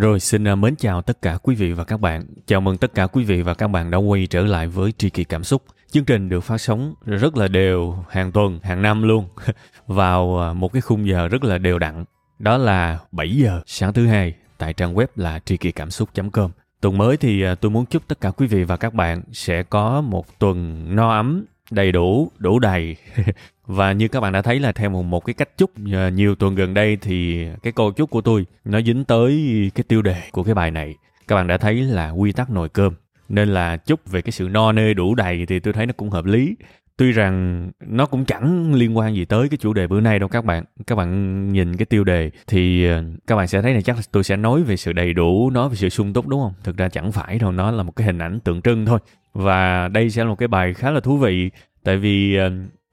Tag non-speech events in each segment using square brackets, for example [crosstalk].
Rồi xin à, mến chào tất cả quý vị và các bạn. Chào mừng tất cả quý vị và các bạn đã quay trở lại với Tri Kỳ Cảm Xúc. Chương trình được phát sóng rất là đều hàng tuần, hàng năm luôn [laughs] vào à, một cái khung giờ rất là đều đặn. Đó là 7 giờ sáng thứ hai tại trang web là tri kỳ cảm xúc.com. Tuần mới thì à, tôi muốn chúc tất cả quý vị và các bạn sẽ có một tuần no ấm, đầy đủ, đủ đầy. [laughs] Và như các bạn đã thấy là theo một, một cái cách chúc ờ, nhiều tuần gần đây thì cái câu chúc của tôi nó dính tới cái tiêu đề của cái bài này. Các bạn đã thấy là quy tắc nồi cơm. Nên là chúc về cái sự no nê đủ đầy thì tôi thấy nó cũng hợp lý tuy rằng nó cũng chẳng liên quan gì tới cái chủ đề bữa nay đâu các bạn. Các bạn nhìn cái tiêu đề thì ờ, các bạn sẽ thấy là chắc là tôi sẽ nói về sự đầy đủ, nói về sự sung túc đúng không? Thực ra chẳng phải đâu, nó là một cái hình ảnh tượng trưng thôi. Và đây sẽ là một cái bài khá là thú vị, tại vì ờ,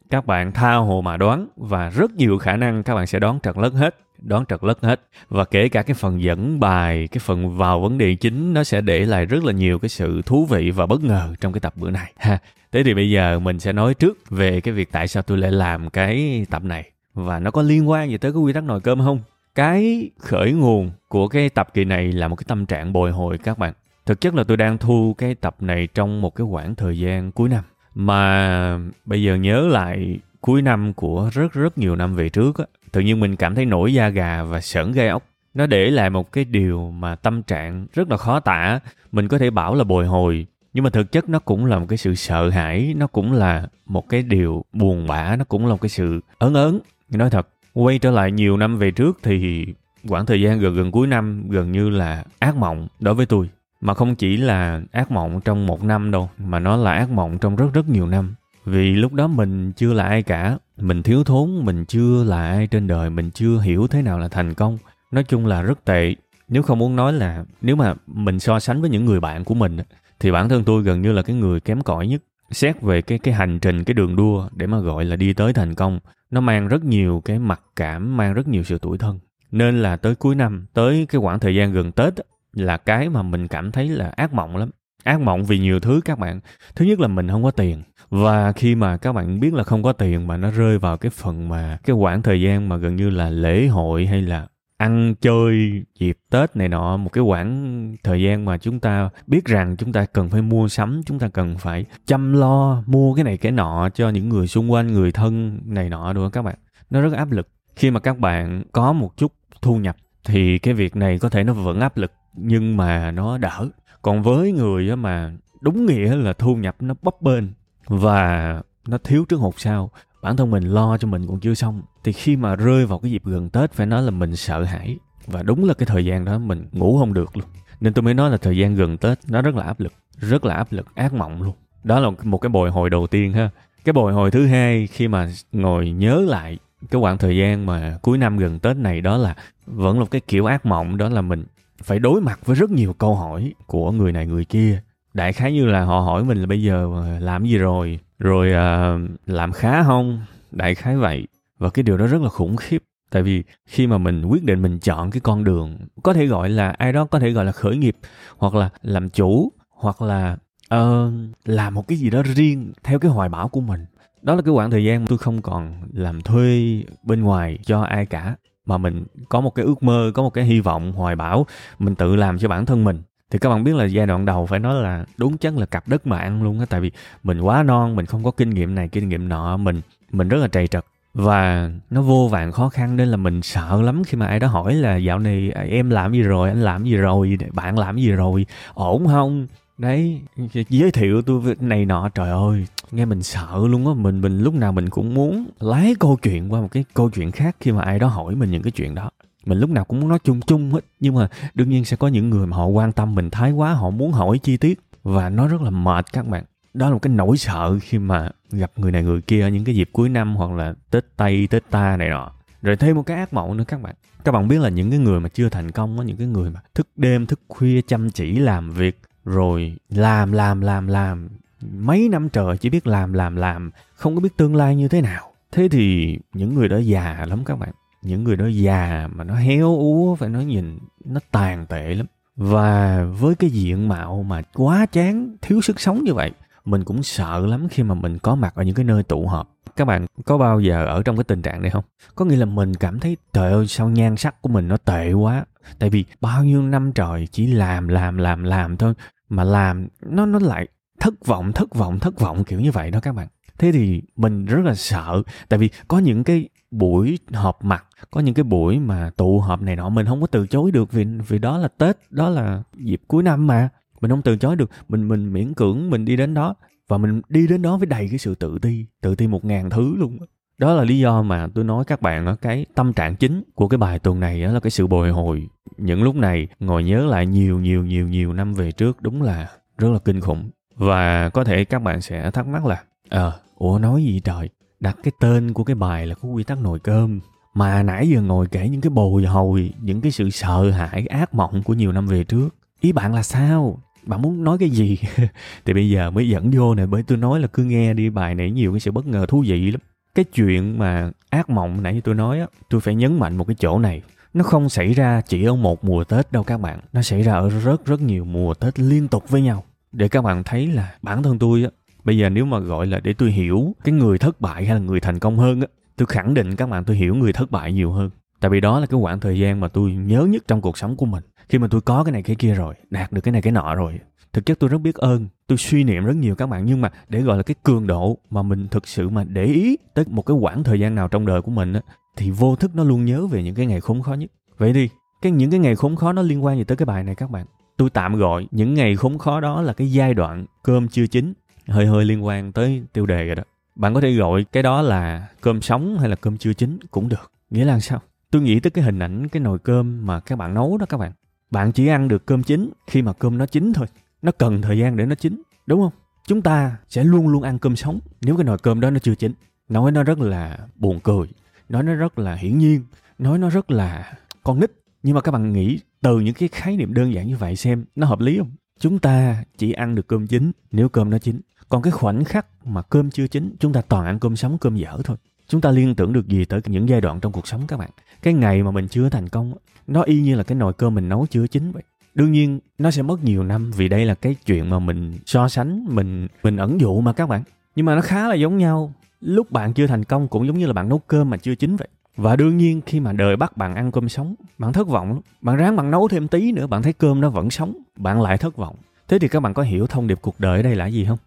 các bạn tha hồ mà đoán và rất nhiều khả năng các bạn sẽ đoán trật lất hết, đoán trật lất hết. Và kể cả cái phần dẫn bài, cái phần vào vấn đề chính nó sẽ để lại rất là nhiều cái sự thú vị và bất ngờ trong cái tập bữa này ha thế thì bây giờ mình sẽ nói trước về cái việc tại sao tôi lại làm cái tập này. Và nó có liên quan gì tới cái quy tắc nồi cơm không? Cái khởi nguồn của cái tập kỳ này là một cái tâm trạng bồi hồi các bạn. Thực chất là tôi đang thu cái tập này trong một cái khoảng thời gian cuối năm. Mà bây giờ nhớ lại cuối năm của rất rất nhiều năm về trước á, tự nhiên mình cảm thấy nổi da gà và sởn gai ốc. Nó để lại một cái điều mà tâm trạng rất là khó tả. Mình có thể bảo là bồi hồi nhưng mà thực chất nó cũng là một cái sự sợ hãi, nó cũng là một cái điều buồn bã, nó cũng là một cái sự ớn ớn. Nói thật, quay trở lại nhiều năm về trước thì khoảng thời gian gần gần cuối năm gần như là ác mộng đối với tôi. Mà không chỉ là ác mộng trong một năm đâu, mà nó là ác mộng trong rất rất nhiều năm. Vì lúc đó mình chưa là ai cả, mình thiếu thốn, mình chưa là ai trên đời, mình chưa hiểu thế nào là thành công. Nói chung là rất tệ. Nếu không muốn nói là nếu mà mình so sánh với những người bạn của mình thì bản thân tôi gần như là cái người kém cỏi nhất. Xét về cái cái hành trình, cái đường đua để mà gọi là đi tới thành công, nó mang rất nhiều cái mặc cảm, mang rất nhiều sự tuổi thân. Nên là tới cuối năm, tới cái khoảng thời gian gần tết là cái mà mình cảm thấy là ác mộng lắm. Ác mộng vì nhiều thứ các bạn. Thứ nhất là mình không có tiền. Và khi mà các bạn biết là không có tiền mà nó rơi vào cái phần mà, cái khoảng thời gian mà gần như là lễ hội hay là ăn, chơi, dịp tết này nọ, một cái khoảng thời gian mà chúng ta biết rằng chúng ta cần phải mua sắm, chúng ta cần phải chăm lo mua cái này cái nọ cho những người xung quanh, người thân này nọ đúng không các bạn? Nó rất áp lực. Khi mà các bạn có một chút thu nhập thì cái việc này có thể nó vẫn áp lực, nhưng mà nó đỡ. Còn với người mà đúng nghĩa là thu nhập nó bấp bênh và nó thiếu trước hụt sau bản thân mình lo cho mình còn chưa xong, thì khi mà rơi vào cái dịp gần tết, phải nói là mình sợ hãi. Và đúng là cái thời gian đó mình ngủ không được luôn. Nên tôi mới nói là thời gian gần tết nó rất là áp lực, rất là áp lực, ác mộng luôn. Đó là một cái bồi hồi đầu tiên ha. Cái bồi hồi thứ hai khi mà ngồi nhớ lại cái khoảng thời gian mà cuối năm gần tết này đó là vẫn là cái kiểu ác mộng, đó là mình phải đối mặt với rất nhiều câu hỏi của người này người kia. Đại khái như là họ hỏi mình là bây giờ làm gì rồi? Rồi à, làm khá không đại khái vậy. Và cái điều đó rất là khủng khiếp. Tại vì khi mà mình quyết định mình chọn cái con đường có thể gọi là ai đó có thể gọi là khởi nghiệp hoặc là làm chủ hoặc là uh, làm một cái gì đó riêng theo cái hoài bão của mình. Đó là cái khoảng thời gian tôi không còn làm thuê bên ngoài cho ai cả. Mà mình có một cái ước mơ có một cái hy vọng hoài bão mình tự làm cho bản thân mình thì các bạn biết là giai đoạn đầu phải nói là đúng chắn là cặp đất mà ăn luôn á, tại vì mình quá non, mình không có kinh nghiệm này, kinh nghiệm nọ, mình mình rất là trầy trật. Và nó vô vàng khó khăn nên là mình sợ lắm khi mà ai đó hỏi là dạo này em làm gì rồi? Anh làm gì rồi? Bạn làm gì rồi? Ổn không? Đấy, giới thiệu tôi này nọ, trời ơi, nghe mình sợ luôn á. Mình mình lúc nào mình cũng muốn lái câu chuyện qua một cái câu chuyện khác khi mà ai đó hỏi mình những cái chuyện đó mình lúc nào cũng muốn nói chung chung hết, nhưng mà đương nhiên sẽ có những người mà họ quan tâm mình thái quá, họ muốn hỏi chi tiết, và nó rất là mệt các bạn. Đó là một cái nỗi sợ khi mà gặp người này người kia những cái dịp cuối năm hoặc là tết tây, tết ta này nọ. Rồi thêm một cái ác mộng nữa các bạn. Các bạn biết là những cái người mà chưa thành công á, những cái người mà thức đêm, thức khuya, chăm chỉ, làm việc, rồi làm làm làm làm, mấy năm trời chỉ biết làm làm làm, không có biết tương lai như thế nào. Thế thì những người đó già lắm các bạn những người đó già mà nó héo úa, phải nói nhìn nó tàn tệ lắm. Và với cái diện mạo mà quá chán, thiếu sức sống như vậy, mình cũng sợ lắm khi mà mình có mặt ở những cái nơi tụ họp. Các bạn có bao giờ ở trong cái tình trạng này không? Có nghĩa là mình cảm thấy trời ơi, sao nhan sắc của mình nó tệ quá. Tại vì bao nhiêu năm trời chỉ làm làm làm làm thôi, mà làm nó nó lại thất vọng thất vọng thất vọng kiểu như vậy đó các bạn. Thế thì mình rất là sợ, tại vì có những cái buổi họp mặt có những cái buổi mà tụ họp này nọ mình không có từ chối được vì vì đó là tết đó là dịp cuối năm mà. Mình không từ chối được mình mình miễn cưỡng mình đi đến đó và mình đi đến đó với đầy cái sự tự ti tự ti một ngàn thứ luôn. Đó là lý do mà tôi nói các bạn cái tâm trạng chính của cái bài tuần này là cái sự bồi hồi. Những lúc này ngồi nhớ lại nhiều nhiều nhiều nhiều năm về trước đúng là rất là kinh khủng. Và có thể các bạn sẽ thắc mắc là ờ à, ủa nói gì trời? Đặt cái tên của cái bài là có quy tắc nồi cơm mà nãy giờ ngồi kể những cái bồi hồi, những cái sự sợ hãi ác mộng của nhiều năm về trước. Ý bạn là sao? Bạn muốn nói cái gì? [laughs] Thì bây giờ mới dẫn vô này bởi tôi nói là cứ nghe đi, bài này nhiều cái sự bất ngờ thú vị lắm. Cái chuyện mà ác mộng nãy như tôi nói á, tôi phải nhấn mạnh một cái chỗ này. Nó không xảy ra chỉ ở một mùa tết đâu các bạn. Nó xảy ra ở rất rất nhiều mùa tết liên tục với nhau. Để các bạn thấy là bản thân tôi á, bây giờ nếu mà gọi là để tôi hiểu cái người thất bại hay là người thành công hơn á tôi khẳng định các bạn tôi hiểu người thất bại nhiều hơn. Tại vì đó là cái khoảng thời gian mà tôi nhớ nhất trong cuộc sống của mình. Khi mà tôi có cái này cái kia rồi, đạt được cái này cái nọ rồi, thực chất tôi rất biết ơn, tôi suy niệm rất nhiều các bạn. Nhưng mà để gọi là cái cường độ mà mình thực sự mà để ý tới một cái khoảng thời gian nào trong đời của mình á, thì vô thức nó luôn nhớ về những cái ngày khốn khó nhất. Vậy đi cái những cái ngày khốn khó nó liên quan gì tới cái bài này các bạn? Tôi tạm gọi những ngày khốn khó đó là cái giai đoạn cơm chưa chín, hơi hơi liên quan tới tiêu đề rồi đó bạn có thể gọi cái đó là cơm sống hay là cơm chưa chín cũng được. Nghĩa là sao? Tôi nghĩ tới cái hình ảnh, cái nồi cơm mà các bạn nấu đó các bạn. Bạn chỉ ăn được cơm chín khi mà cơm nó chín thôi. Nó cần thời gian để nó chín, đúng không? Chúng ta sẽ luôn luôn ăn cơm sống nếu cái nồi cơm đó nó chưa chín. Nói nó rất là buồn cười, nói nó rất là hiển nhiên, nói nó rất là con nít. Nhưng mà các bạn nghĩ từ những cái khái niệm đơn giản như vậy xem, nó hợp lý không? Chúng ta chỉ ăn được cơm chín nếu cơm nó chín còn cái khoảnh khắc mà cơm chưa chín, chúng ta toàn ăn cơm sống, cơm dở thôi. Chúng ta liên tưởng được gì tới những giai đoạn trong cuộc sống các bạn. Cái ngày mà mình chưa thành công nó y như là cái nồi cơm mình nấu chưa chín vậy. Đương nhiên, nó sẽ mất nhiều năm vì đây là cái chuyện mà mình so sánh, mình mình ẩn dụ mà các bạn. Nhưng mà nó khá là giống nhau. Lúc bạn chưa thành công cũng giống như là bạn nấu cơm mà chưa chín vậy. Và đương nhiên, khi mà đời bắt bạn ăn cơm sống, bạn thất vọng lắm. Bạn ráng bạn nấu thêm tí nữa, bạn thấy cơm nó vẫn sống, bạn lại thất vọng. Thế thì các bạn có hiểu thông điệp cuộc đời ở đây là gì không?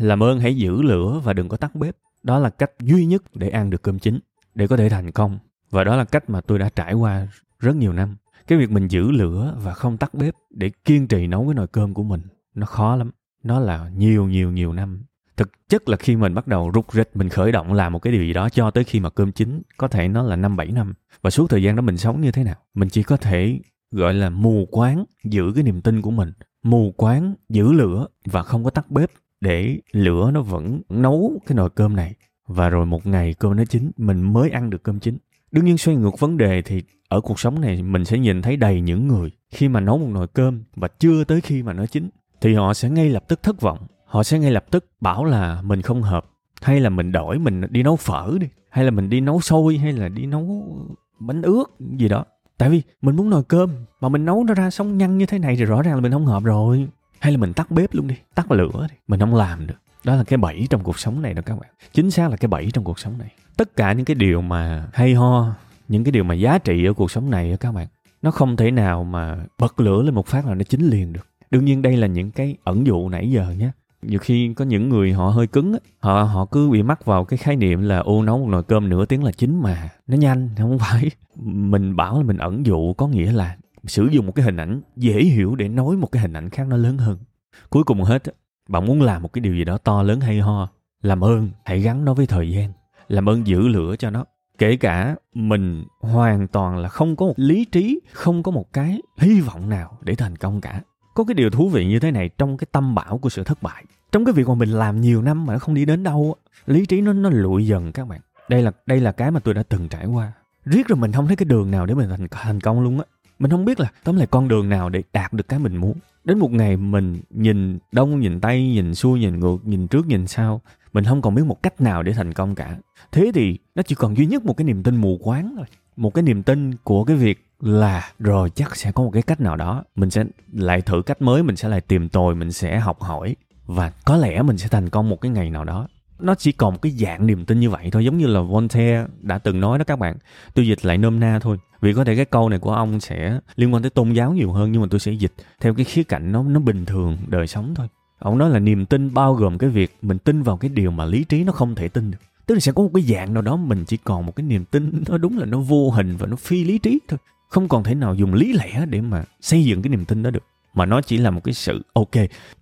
Làm ơn hãy giữ lửa và đừng có tắt bếp. Đó là cách duy nhất để ăn được cơm chín, để có thể thành công. Và đó là cách mà tôi đã trải qua rất nhiều năm. Cái việc mình giữ lửa và không tắt bếp để kiên trì nấu cái nồi cơm của mình, nó khó lắm. Nó là nhiều nhiều nhiều năm. Thực chất là khi mình bắt đầu rút rịch, mình khởi động làm một cái điều gì đó cho tới khi mà cơm chín, có thể nó là năm, bảy năm. Và suốt thời gian đó mình sống như thế nào? Mình chỉ có thể, gọi là, mù quáng giữ cái niềm tin của mình, mù quáng giữ lửa và không có tắt bếp để lửa nó vẫn nấu cái nồi cơm này. Và rồi một ngày cơm nó chín, mình mới ăn được cơm chín. Đương nhiên xoay ngược vấn đề thì ở cuộc sống này mình sẽ nhìn thấy đầy những người khi mà nấu một nồi cơm và chưa tới khi mà nó chín, thì họ sẽ ngay lập tức thất vọng. Họ sẽ ngay lập tức bảo là mình không hợp, hay là mình đổi mình đi nấu phở đi, hay là mình đi nấu xôi, hay là đi nấu bánh ướt gì đó. Tại vì mình muốn nồi cơm mà mình nấu nó ra sống nhăn như thế này thì rõ ràng là mình không hợp rồi hay là mình tắt bếp luôn đi tắt lửa đi. Mình không làm được. Đó là cái bẫy trong cuộc sống này đó các bạn. Chính xác là cái bẫy trong cuộc sống này. Tất cả những cái điều mà hay ho những cái điều mà giá trị ở cuộc sống này các bạn nó không thể nào mà bật lửa lên một phát là nó chín liền được. Đương nhiên đây là những cái ẩn dụ nãy giờ nhé. Nhiều khi có những người họ hơi cứng á, họ họ cứ bị mắc vào cái khái niệm là ô nấu một nồi cơm nửa tiếng là chín mà. Nó nhanh không phải. Mình bảo là mình ẩn dụ có nghĩa là sử dụng một cái hình ảnh dễ hiểu để nói một cái hình ảnh khác nó lớn hơn. Cuối cùng hết bạn muốn làm một cái điều gì đó to lớn hay ho, làm ơn, hãy gắn nó với thời gian. Làm ơn giữ lửa cho nó. Kể cả mình hoàn toàn là không có một lý trí, không có một cái hy vọng nào để thành công cả. Có cái điều thú vị như thế này trong cái tâm bảo của sự thất bại. Trong cái việc mà mình làm nhiều năm mà nó không đi đến đâu lý trí nó nó lụi dần các bạn. Đây là đây là cái mà tôi đã từng trải qua. Riết rồi mình không thấy cái đường nào để mình thành thành công luôn á mình không biết là tóm lại con đường nào để đạt được cái mình muốn. Đến một ngày mình nhìn đông, nhìn tây, nhìn xuôi, nhìn ngược, nhìn trước, nhìn sau, mình không còn biết một cách nào để thành công cả. Thế thì nó chỉ còn duy nhất một cái niềm tin mù quáng thôi. Một cái niềm tin của cái việc là rồi chắc sẽ có một cái cách nào đó. Mình sẽ lại thử cách mới, mình sẽ lại tìm tòi, mình sẽ học hỏi và có lẽ mình sẽ thành công một cái ngày nào đó. Nó chỉ còn một cái dạng niềm tin như vậy thôi, giống như là Voltaire đã từng nói đó các bạn. Tôi dịch lại nôm na thôi vì có thể cái câu này của ông sẽ liên quan tới tôn giáo nhiều hơn, nhưng mà tôi sẽ dịch theo cái khía cạnh nó nó bình thường đời sống thôi. Ông nói là niềm tin bao gồm cái việc mình tin vào cái điều mà lý trí nó không thể tin được. Tức là sẽ có một cái dạng nào đó mình chỉ còn một cái niềm tin [laughs] nó đúng là nó vô hình và nó phi lý trí thôi. Không còn thể nào dùng lý lẽ để mà xây dựng cái niềm tin đó được. Mà nó chỉ là một cái sự, ok,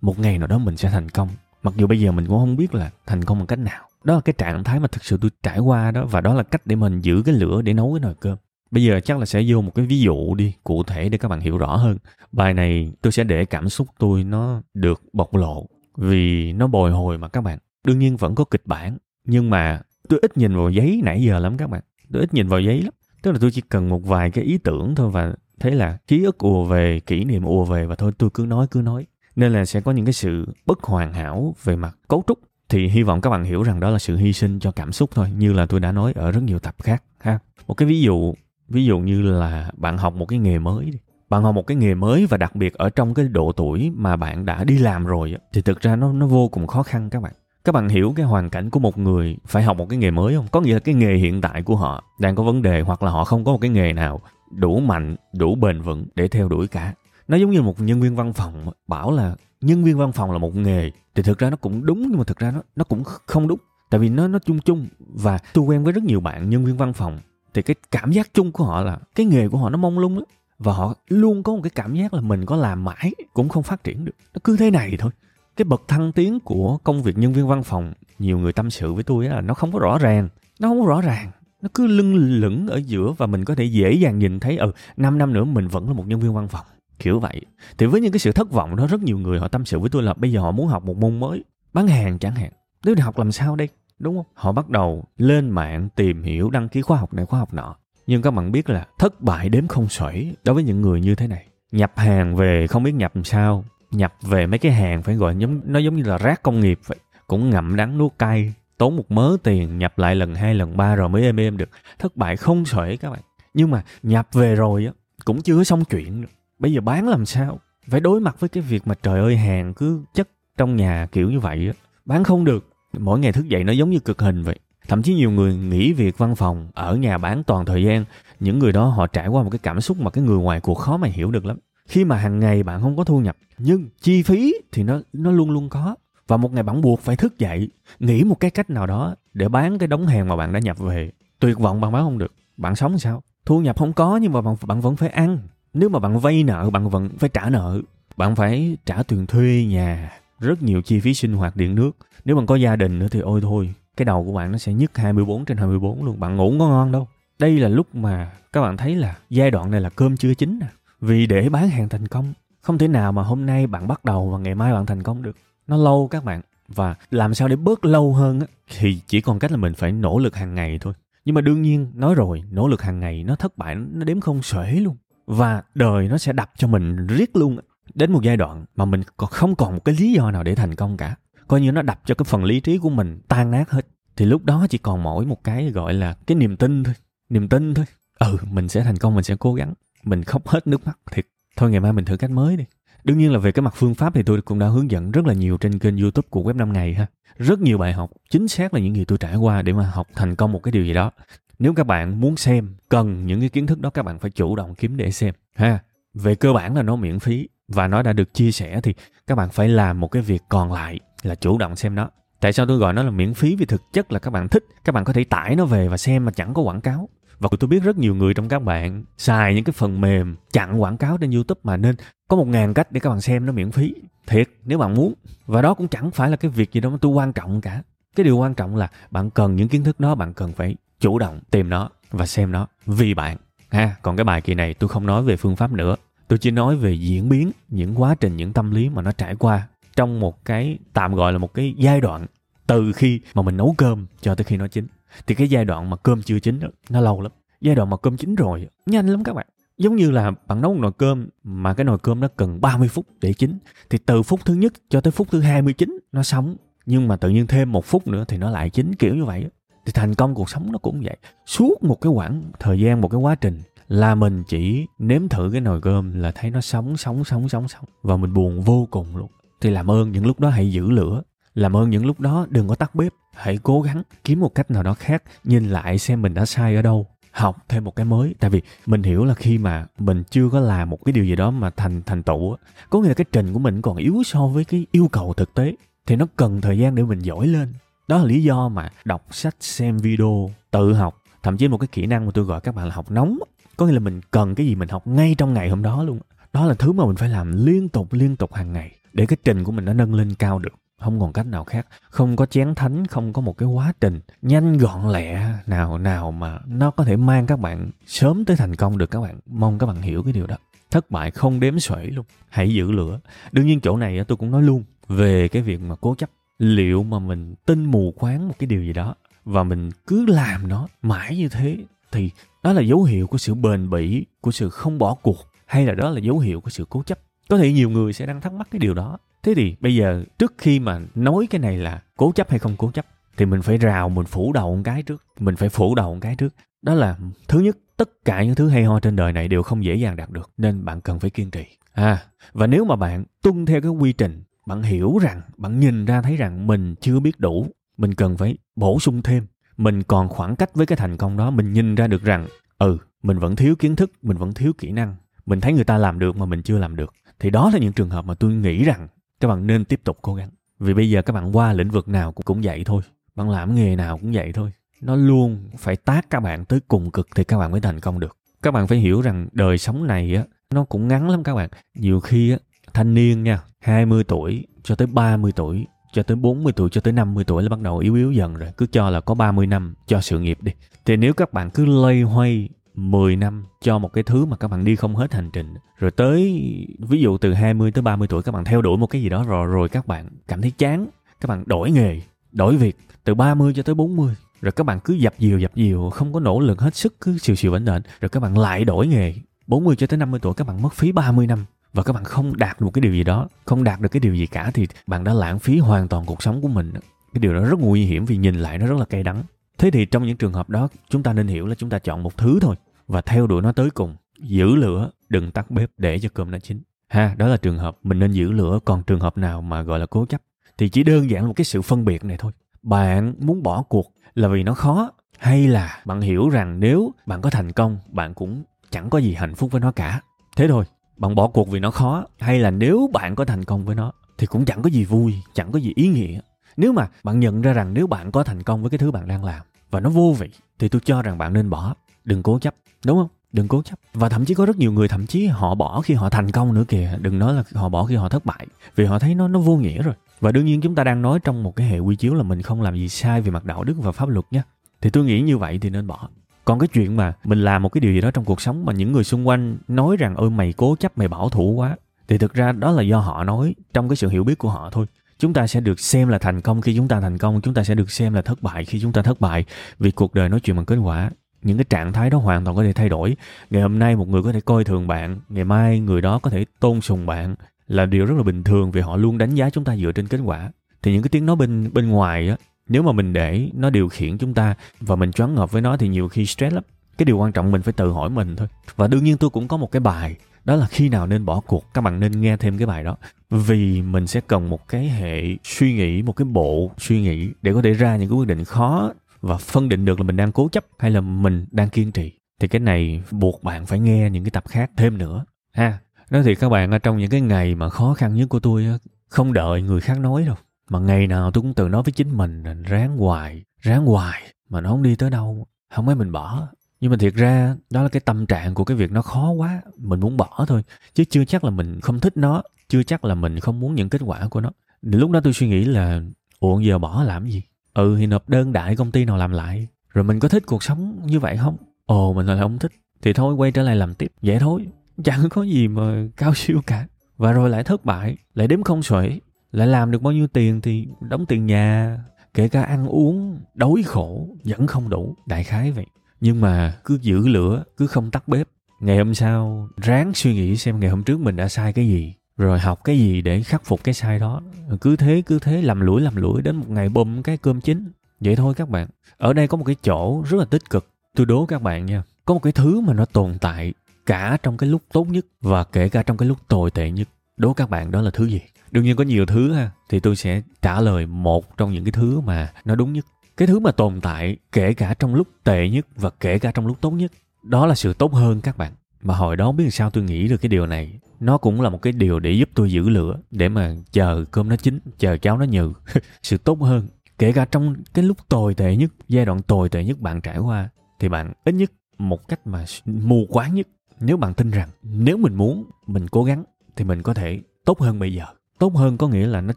một ngày nào đó mình sẽ thành công. Mặc dù bây giờ mình cũng không biết là thành công bằng cách nào. Đó là cái trạng thái mà thực sự tôi trải qua đó, và đó là cách để mình giữ cái lửa để nấu cái nồi cơm bây giờ chắc là sẽ vô một cái ví dụ đi, cụ thể để các bạn hiểu rõ hơn. Bài này tôi sẽ để cảm xúc tôi nó được bộc lộ vì nó bồi hồi mà các bạn. Đương nhiên vẫn có kịch bản, nhưng mà tôi ít nhìn vào giấy nãy giờ lắm các bạn. Tôi ít nhìn vào giấy lắm. Tức là tôi chỉ cần một vài cái ý tưởng thôi và thế là ký ức ùa về, kỷ niệm ùa về và thôi tôi cứ nói cứ nói. Nên là sẽ có những cái sự bất hoàn hảo về mặt cấu trúc. Thì hy vọng các bạn hiểu rằng đó là sự hy sinh cho cảm xúc thôi, như là tôi đã nói ở rất nhiều tập khác, ha. Một cái ví dụ ví dụ như là bạn học một cái nghề mới đi. Bạn học một cái nghề mới và đặc biệt ở trong cái độ tuổi mà bạn đã đi làm rồi thì thực ra nó nó vô cùng khó khăn các bạn. Các bạn hiểu cái hoàn cảnh của một người phải học một cái nghề mới không? Có nghĩa là cái nghề hiện tại của họ đang có vấn đề hoặc là họ không có một cái nghề nào đủ mạnh, đủ bền vững để theo đuổi cả. Nó giống như một nhân viên văn phòng bảo là nhân viên văn phòng là một nghề thì thực ra nó cũng đúng nhưng mà thực ra nó nó cũng không đúng. Tại vì nó nó chung chung và tôi quen với rất nhiều bạn nhân viên văn phòng thì cái cảm giác chung của họ là cái nghề của họ nó mông lung lắm. Và họ luôn có một cái cảm giác là mình có làm mãi cũng không phát triển được. Nó cứ thế này thôi. Cái bậc thăng tiến của công việc nhân viên văn phòng, nhiều người tâm sự với tôi là nó không có rõ ràng. Nó không có rõ ràng. Nó cứ lưng lửng ở giữa và mình có thể dễ dàng nhìn thấy ừ 5 năm nữa mình vẫn là một nhân viên văn phòng. Kiểu vậy. Thì với những cái sự thất vọng đó, rất nhiều người họ tâm sự với tôi là bây giờ họ muốn học một môn mới. Bán hàng chẳng hạn. Nếu đi học làm sao đây? Đúng không? Họ bắt đầu lên mạng tìm hiểu đăng ký khóa học này, khóa học nọ. Nhưng các bạn biết là thất bại đếm không xuể đối với những người như thế này. Nhập hàng về, không biết nhập làm sao. Nhập về mấy cái hàng phải gọi giống, nó giống như là rác công nghiệp vậy. Cũng ngậm đắng nuốt cay. Tốn một mớ tiền, nhập lại lần hai, lần ba rồi mới êm êm được. Thất bại không xuể các bạn. Nhưng mà nhập về rồi á, cũng chưa xong chuyện bây giờ bán làm sao? Phải đối mặt với cái việc mà trời ơi, hàng cứ chất trong nhà kiểu như vậy á, bán không được mỗi ngày thức dậy nó giống như cực hình vậy. Thậm chí nhiều người nghỉ việc văn phòng, ở nhà bán toàn thời gian. Những người đó họ trải qua một cái cảm xúc mà cái người ngoài cuộc khó mà hiểu được lắm. Khi mà hàng ngày bạn không có thu nhập, nhưng chi phí thì nó nó luôn luôn có. Và một ngày bạn buộc phải thức dậy, nghĩ một cái cách nào đó để bán cái đống hàng mà bạn đã nhập về. Tuyệt vọng bạn bán không được. Bạn sống sao? Thu nhập không có nhưng mà bạn bạn vẫn phải ăn. Nếu mà bạn vay nợ, bạn vẫn phải trả nợ. Bạn phải trả tiền thuê nhà rất nhiều chi phí sinh hoạt điện nước. Nếu bạn có gia đình nữa thì ôi thôi cái đầu của bạn nó sẽ nhức 24 trên 24 luôn. Bạn ngủ có ngon đâu. Đây là lúc mà các bạn thấy là giai đoạn này là cơm chưa chín nè. Vì để bán hàng thành công không thể nào mà hôm nay bạn bắt đầu và ngày mai bạn thành công được. Nó lâu các bạn. Và làm sao để bớt lâu hơn á, thì chỉ còn cách là mình phải nỗ lực hàng ngày thôi. Nhưng mà đương nhiên nói rồi nỗ lực hàng ngày nó thất bại nó đếm không xuể luôn. Và đời nó sẽ đập cho mình riết luôn đến một giai đoạn mà mình còn không còn một cái lý do nào để thành công cả. Coi như nó đập cho cái phần lý trí của mình tan nát hết. Thì lúc đó chỉ còn mỗi một cái gọi là cái niềm tin thôi. Niềm tin thôi. Ừ mình sẽ thành công, mình sẽ cố gắng. Mình khóc hết nước mắt. Thiệt. Thôi ngày mai mình thử cách mới đi. Đương nhiên là về cái mặt phương pháp thì tôi cũng đã hướng dẫn rất là nhiều trên kênh youtube của web 5 ngày ha. Rất nhiều bài học. Chính xác là những gì tôi trải qua để mà học thành công một cái điều gì đó. Nếu các bạn muốn xem, cần những cái kiến thức đó, các bạn phải chủ động kiếm để xem. Ha. Về cơ bản là nó miễn phí và nó đã được chia sẻ thì các bạn phải làm một cái việc còn lại là chủ động xem nó. Tại sao tôi gọi nó là miễn phí vì thực chất là các bạn thích, các bạn có thể tải nó về và xem mà chẳng có quảng cáo. Và tôi biết rất nhiều người trong các bạn xài những cái phần mềm chặn quảng cáo trên youtube mà nên có một ngàn cách để các bạn xem nó miễn phí. Thiệt, nếu bạn muốn. Và đó cũng chẳng phải là cái việc gì đó mà tôi quan trọng cả. Cái điều quan trọng là bạn cần những kiến thức đó, bạn cần phải chủ động tìm nó và xem nó vì bạn. Ha, còn cái bài kỳ này tôi không nói về phương pháp nữa tôi chỉ nói về diễn biến những quá trình những tâm lý mà nó trải qua trong một cái tạm gọi là một cái giai đoạn từ khi mà mình nấu cơm cho tới khi nó chín. Thì cái giai đoạn mà cơm chưa chín đó, nó lâu lắm. Giai đoạn mà cơm chín rồi nhanh lắm các bạn. Giống như là bạn nấu một nồi cơm mà cái nồi cơm nó cần 30 phút để chín thì từ phút thứ nhất cho tới phút thứ 29 nó sống nhưng mà tự nhiên thêm một phút nữa thì nó lại chín kiểu như vậy thì thành công cuộc sống nó cũng vậy. Suốt một cái khoảng thời gian một cái quá trình là mình chỉ nếm thử cái nồi cơm là thấy nó sống sống sống sống sống. Và mình buồn vô cùng luôn. Thì làm ơn những lúc đó hãy giữ lửa. Làm ơn những lúc đó đừng có tắt bếp. Hãy cố gắng kiếm một cách nào đó khác, nhìn lại xem mình đã sai ở đâu. Học thêm một cái mới. Tại vì mình hiểu là khi mà mình chưa có làm một cái điều gì đó mà thành thành tựu có nghĩa là cái trình của mình còn yếu so với cái yêu cầu thực tế. Thì nó cần thời gian để mình giỏi lên. Đó là lý do mà đọc sách, xem video, tự học. Thậm chí một cái kỹ năng mà tôi gọi các bạn là học nóng có nghĩa là mình cần cái gì mình học ngay trong ngày hôm đó luôn. Đó là thứ mà mình phải làm liên tục liên tục hàng ngày để cái trình của mình nó nâng lên cao được. Không còn cách nào khác. Không có chén thánh, không có một cái quá trình nhanh gọn lẹ nào nào mà nó có thể mang các bạn sớm tới thành công được các bạn. Mong các bạn hiểu cái điều đó. Thất bại không đếm xuể luôn. Hãy giữ lửa. Đương nhiên chỗ này tôi cũng nói luôn về cái việc mà cố chấp. Liệu mà mình tin mù quáng một cái điều gì đó và mình cứ làm nó mãi như thế thì đó là dấu hiệu của sự bền bỉ, của sự không bỏ cuộc, hay là đó là dấu hiệu của sự cố chấp? Có thể nhiều người sẽ đang thắc mắc cái điều đó. Thế thì bây giờ, trước khi mà nói cái này là cố chấp hay không cố chấp, thì mình phải rào, mình phủ đầu một cái trước, mình phải phủ đầu một cái trước. Đó là thứ nhất, tất cả những thứ hay ho trên đời này đều không dễ dàng đạt được, nên bạn cần phải kiên trì. À và nếu mà bạn tuân theo cái quy trình, bạn hiểu rằng, bạn nhìn ra thấy rằng mình chưa biết đủ, mình cần phải bổ sung thêm mình còn khoảng cách với cái thành công đó, mình nhìn ra được rằng ừ mình vẫn thiếu kiến thức, mình vẫn thiếu kỹ năng. Mình thấy người ta làm được mà mình chưa làm được. Thì đó là những trường hợp mà tôi nghĩ rằng các bạn nên tiếp tục cố gắng. Vì bây giờ các bạn qua lĩnh vực nào cũng cũng vậy thôi. Bạn làm nghề nào cũng vậy thôi. Nó luôn phải tác các bạn tới cùng cực thì các bạn mới thành công được. Các bạn phải hiểu rằng đời sống này á, nó cũng ngắn lắm các bạn. Nhiều khi á, thanh niên nha 20 tuổi cho tới 30 tuổi cho tới 40 tuổi, cho tới 50 tuổi là bắt đầu yếu yếu dần rồi. Cứ cho là có 30 năm cho sự nghiệp đi. Thì nếu các bạn cứ lây hoay 10 năm cho một cái thứ mà các bạn đi không hết hành trình, rồi tới ví dụ từ 20 tới 30 tuổi các bạn theo đuổi một cái gì đó rồi rồi các bạn cảm thấy chán, các bạn đổi nghề, đổi việc, từ 30 cho tới 40 rồi các bạn cứ dập dìu dập dìu, không có nỗ lực hết sức, cứ xìu xìu bẩn đện rồi các bạn lại đổi nghề. 40 cho tới 50 tuổi các bạn mất phí 30 năm và các bạn không đạt được một cái điều gì đó, không đạt được cái điều gì cả, thì bạn đã lãng phí hoàn toàn cuộc sống của mình. Cái điều đó rất nguy hiểm vì nhìn lại nó rất là cay đắng. Thế thì trong những trường hợp đó, chúng ta nên hiểu là chúng ta chọn một thứ thôi và theo đuổi nó tới cùng. Giữ lửa, đừng tắt bếp để cho cơm nó chín. Ha, đó là trường hợp. Mình nên giữ lửa. Còn trường hợp nào mà gọi là cố chấp? Thì chỉ đơn giản một cái sự phân biệt này thôi. Bạn muốn bỏ cuộc là vì nó khó, hay là bạn hiểu rằng nếu bạn có thành công, bạn cũng chẳng có gì hạnh phúc với nó cả? Thế thôi bạn bỏ cuộc vì nó khó. Hay là nếu bạn có thành công với nó, thì cũng chẳng có gì vui, chẳng có gì ý nghĩa. Nếu mà bạn nhận ra rằng nếu bạn có thành công với cái thứ bạn đang làm, và nó vô vị, thì tôi cho rằng bạn nên bỏ. Đừng cố chấp, đúng không? Đừng cố chấp. Và thậm chí có rất nhiều người, thậm chí họ bỏ khi họ thành công nữa kìa. Đừng nói là họ bỏ khi họ thất bại, vì họ thấy nó nó vô nghĩa rồi. Và đương nhiên chúng ta đang nói trong một cái hệ quy chiếu là mình không làm gì sai về mặt đạo đức và pháp luật nhé thì tôi nghĩ như vậy thì nên bỏ còn cái chuyện mà mình làm một cái điều gì đó trong cuộc sống mà những người xung quanh nói rằng, ôi, mày cố chấp, mày bảo thủ quá. Thì thực ra đó là do họ nói, trong cái sự hiểu biết của họ thôi. Chúng ta sẽ được xem là thành công khi chúng ta thành công, chúng ta sẽ được xem là thất bại khi chúng ta thất bại. Vì cuộc đời nói chuyện bằng kết quả, những cái trạng thái đó hoàn toàn có thể thay đổi. Ngày hôm nay một người có thể coi thường bạn, ngày mai người đó có thể tôn sùng bạn là điều rất là bình thường vì họ luôn đánh giá chúng ta dựa trên kết quả. Thì những cái tiếng nói bên bên ngoài á nếu mà mình để nó điều khiển chúng ta và mình choáng ngợp với nó thì nhiều khi stress lắm. Cái điều quan trọng mình phải tự hỏi mình thôi. Và đương nhiên tôi cũng có một cái bài, đó là khi nào nên bỏ cuộc, các bạn nên nghe thêm cái bài đó. Vì mình sẽ cần một cái hệ suy nghĩ, một cái bộ suy nghĩ để có thể ra những cái quyết định khó và phân định được là mình đang cố chấp hay là mình đang kiên trì. Thì cái này buộc bạn phải nghe những cái tập khác thêm nữa, ha. Nói thì các bạn, ở trong những cái ngày mà khó khăn nhất của tôi không đợi người khác nói đâu mà ngày nào tôi cũng tự nói với chính mình là ráng hoài ráng hoài mà nó không đi tới đâu. Không mấy mình bỏ. Nhưng mà thiệt ra, đó là cái tâm trạng của cái việc nó khó quá. Mình muốn bỏ thôi, chứ chưa chắc là mình không thích nó, chưa chắc là mình không muốn những kết quả của nó. Lúc đó tôi suy nghĩ là, ủa, giờ bỏ làm gì? Ừ thì nộp đơn đại công ty nào làm lại? Rồi mình có thích cuộc sống như vậy không? Ồ, mình lại không thích. Thì thôi, quay trở lại làm tiếp. Vậy thôi. Chẳng có gì mà cao siêu cả. Và rồi lại thất bại, lại đếm không xuể lại làm được bao nhiêu tiền thì đóng tiền nhà, kể cả ăn uống, đói khổ, vẫn không đủ. Đại khái vậy. Nhưng mà cứ giữ lửa, cứ không tắt bếp. Ngày hôm sau, ráng suy nghĩ xem ngày hôm trước mình đã sai cái gì, rồi học cái gì để khắc phục cái sai đó. Cứ thế cứ thế, làm lũi làm lũi đến một ngày bùm cái cơm chín. Vậy thôi các bạn. Ở đây có một cái chỗ rất là tích cực. Tôi đố các bạn nha, có một cái thứ mà nó tồn tại cả trong cái lúc tốt nhất và kể cả trong cái lúc tồi tệ nhất. Đố các bạn đó là thứ gì? Đương nhiên có nhiều thứ ha, thì tôi sẽ trả lời một trong những cái thứ mà nó đúng nhất. Cái thứ mà tồn tại kể cả trong lúc tệ nhất và kể cả trong lúc tốt nhất, đó là sự tốt hơn các bạn. Mà hồi đó biết sao tôi nghĩ được cái điều này. Nó cũng là một cái điều để giúp tôi giữ lửa, để mà chờ cơm nó chín, chờ cháo nó nhừ. [laughs] Sự tốt hơn, kể cả trong cái lúc tồi tệ nhất, giai đoạn tồi tệ nhất bạn trải qua, thì bạn ít nhất một cách mà mù quáng nhất, nếu bạn tin rằng nếu mình muốn, mình cố gắng, thì mình có thể tốt hơn bây giờ tốt hơn có nghĩa là nó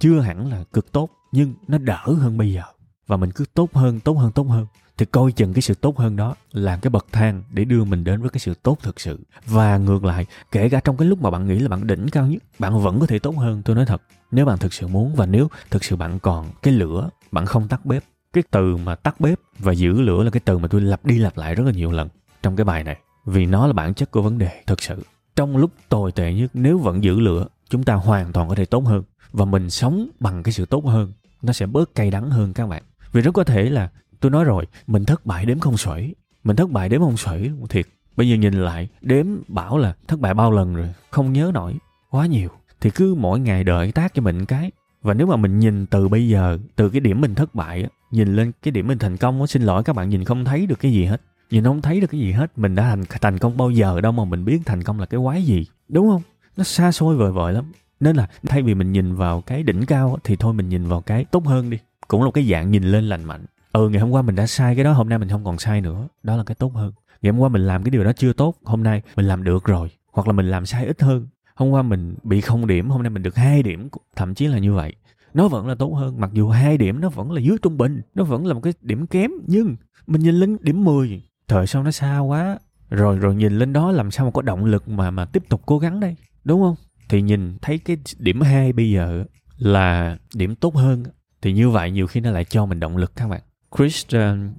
chưa hẳn là cực tốt, nhưng nó đỡ hơn bây giờ. Và mình cứ tốt hơn tốt hơn tốt hơn. Thì coi chừng cái sự tốt hơn đó làm cái bậc thang để đưa mình đến với cái sự tốt thực sự. Và ngược lại, kể cả trong cái lúc mà bạn nghĩ là bạn đỉnh cao nhất, bạn vẫn có thể tốt hơn. Tôi nói thật, nếu bạn thực sự muốn và nếu thực sự bạn còn cái lửa, bạn không tắt bếp. Cái từ mà tắt bếp và giữ lửa là cái từ mà tôi lặp đi lặp lại rất là nhiều lần trong cái bài này. Vì nó là bản chất của vấn đề thực sự. Trong lúc tồi tệ nhất, nếu vẫn giữ lửa chúng ta hoàn toàn có thể tốt hơn và mình sống bằng cái sự tốt hơn, nó sẽ bớt cay đắng hơn các bạn. Vì rất có thể là tôi nói rồi, mình thất bại đếm không xuể, mình thất bại đếm không xuể, thiệt. Bây giờ nhìn lại, đếm bảo là thất bại bao lần rồi, không nhớ nổi, quá nhiều. Thì cứ mỗi ngày đợi tác cho mình cái. Và nếu mà mình nhìn từ bây giờ, từ cái điểm mình thất bại nhìn lên cái điểm mình thành công xin lỗi các bạn, nhìn không thấy được cái gì hết. Nhìn không thấy được cái gì hết, mình đã thành thành công bao giờ đâu mà mình biết thành công là cái quái gì, đúng không? Nó xa xôi vời vợi lắm. Nên là thay vì mình nhìn vào cái đỉnh cao thì thôi mình nhìn vào cái tốt hơn đi. Cũng là một cái dạng nhìn lên lành mạnh. Ừ ngày hôm qua mình đã sai cái đó, hôm nay mình không còn sai nữa. Đó là cái tốt hơn. Ngày hôm qua mình làm cái điều đó chưa tốt, hôm nay mình làm được rồi. Hoặc là mình làm sai ít hơn. Hôm qua mình bị không điểm, hôm nay mình được hai điểm thậm chí là như vậy. Nó vẫn là tốt hơn, mặc dù hai điểm nó vẫn là dưới trung bình. Nó vẫn là một cái điểm kém, nhưng mình nhìn lên điểm 10 thời sao nó xa quá. Rồi rồi nhìn lên đó, làm sao mà có động lực mà mà tiếp tục cố gắng đây? Đúng không? Thì nhìn thấy cái điểm 2 bây giờ là điểm tốt hơn thì như vậy nhiều khi nó lại cho mình động lực các bạn. Chris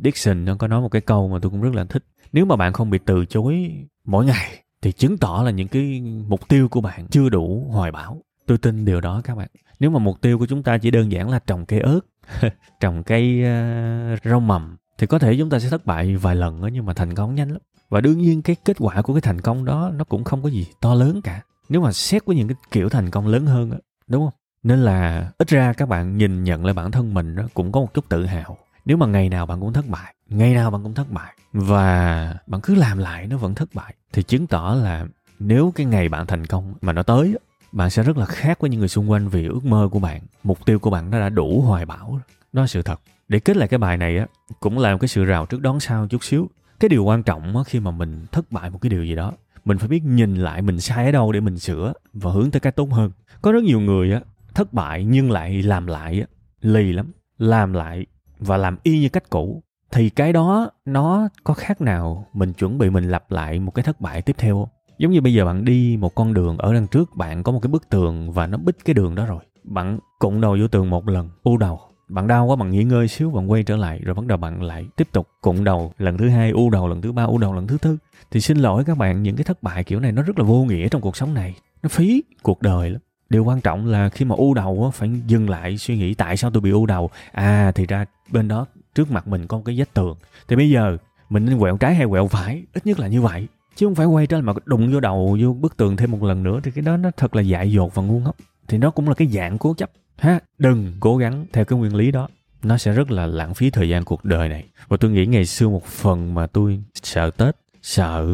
Dixon nó có nói một cái câu mà tôi cũng rất là thích. Nếu mà bạn không bị từ chối mỗi ngày thì chứng tỏ là những cái mục tiêu của bạn chưa đủ hoài bão. Tôi tin điều đó các bạn. Nếu mà mục tiêu của chúng ta chỉ đơn giản là trồng cây ớt [laughs] trồng cây uh, rau mầm thì có thể chúng ta sẽ thất bại vài lần đó, nhưng mà thành công nhanh lắm. Và đương nhiên cái kết quả của cái thành công đó nó cũng không có gì to lớn cả nếu mà xét với những cái kiểu thành công lớn hơn á, đúng không? Nên là ít ra các bạn nhìn nhận lại bản thân mình đó, cũng có một chút tự hào. Nếu mà ngày nào bạn cũng thất bại ngày nào bạn cũng thất bại và bạn cứ làm lại nó vẫn thất bại thì chứng tỏ là nếu cái ngày bạn thành công mà nó tới bạn sẽ rất là khác với những người xung quanh vì ước mơ của bạn mục tiêu của bạn nó đã đủ hoài bão đó là sự thật. Để kết lại cái bài này á cũng là một cái sự rào trước đón sau chút xíu. Cái điều quan trọng á, khi mà mình thất bại một cái điều gì đó mình phải biết nhìn lại mình sai ở đâu để mình sửa và hướng tới cái tốt hơn. Có rất nhiều người á, thất bại nhưng lại làm lại á, lì lắm, làm lại và làm y như cách cũ. Thì cái đó, nó có khác nào mình chuẩn bị mình lặp lại một cái thất bại tiếp theo không? Giống như bây giờ bạn đi một con đường ở đằng trước, bạn có một cái bức tường và nó bích cái đường đó rồi. Bạn cụng đầu vô tường một lần, u đầu bạn đau quá, bạn nghỉ ngơi xíu, bạn quay trở lại, rồi bắt đầu bạn lại tiếp tục cụng đầu lần thứ hai, u đầu lần thứ ba, u đầu lần thứ tư. Thì xin lỗi các bạn, những cái thất bại kiểu này nó rất là vô nghĩa trong cuộc sống này. Nó phí cuộc đời lắm. Điều quan trọng là khi mà u đầu phải dừng lại suy nghĩ tại sao tôi bị u đầu. À thì ra bên đó, trước mặt mình có một cái vách tường. Thì bây giờ, mình nên quẹo trái hay quẹo phải? Ít nhất là như vậy. Chứ không phải quay trở lại mà đụng vô đầu, vô bức tường thêm một lần nữa, thì cái đó nó thật là dại dột và ngu ngốc. Thì nó cũng là cái dạng cố chấp ha? Đừng cố gắng theo cái nguyên lý đó. Nó sẽ rất là lãng phí thời gian cuộc đời này. Và tôi nghĩ ngày xưa một phần mà tôi sợ tết, sợ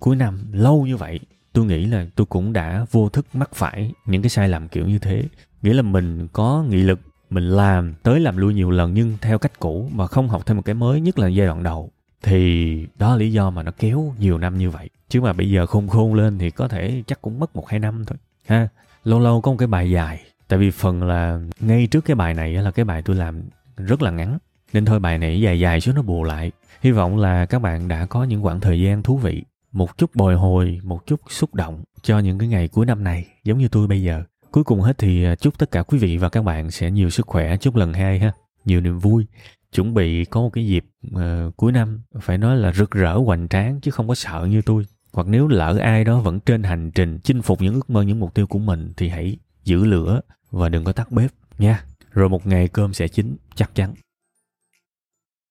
cuối năm, lâu như vậy, tôi nghĩ là tôi cũng đã vô thức mắc phải những cái sai lầm kiểu như thế. Nghĩa là mình có nghị lực, mình làm tới làm lui nhiều lần nhưng theo cách cũ mà không học thêm một cái mới, nhất là giai đoạn đầu. Thì đó là lý do mà nó kéo nhiều năm như vậy. Chứ mà bây giờ khôn khôn lên thì có thể chắc cũng mất một hai năm thôi. Ha? Lâu lâu có một cái bài dài tại vì phần là ngay trước cái bài này là cái bài tôi làm rất là ngắn. Nên thôi bài này dài dài chứ nó bù lại. Hy vọng là các bạn đã có những khoảng thời gian thú vị một chút bồi hồi một chút xúc động cho những cái ngày cuối năm này giống như tôi bây giờ. Cuối cùng hết thì à, chúc tất cả quý vị và các bạn sẽ nhiều sức khỏe chúc lần hai ha. Nhiều niềm vui. Chuẩn bị có một cái dịp uh, cuối năm phải nói là rực rỡ hoành tráng chứ không có sợ như tôi. Hoặc nếu lỡ ai đó vẫn trên hành trình chinh phục những ước mơ những mục tiêu của mình thì hãy giữ lửa và đừng có tắt bếp nha. Rồi một ngày cơm sẽ chín chắc chắn.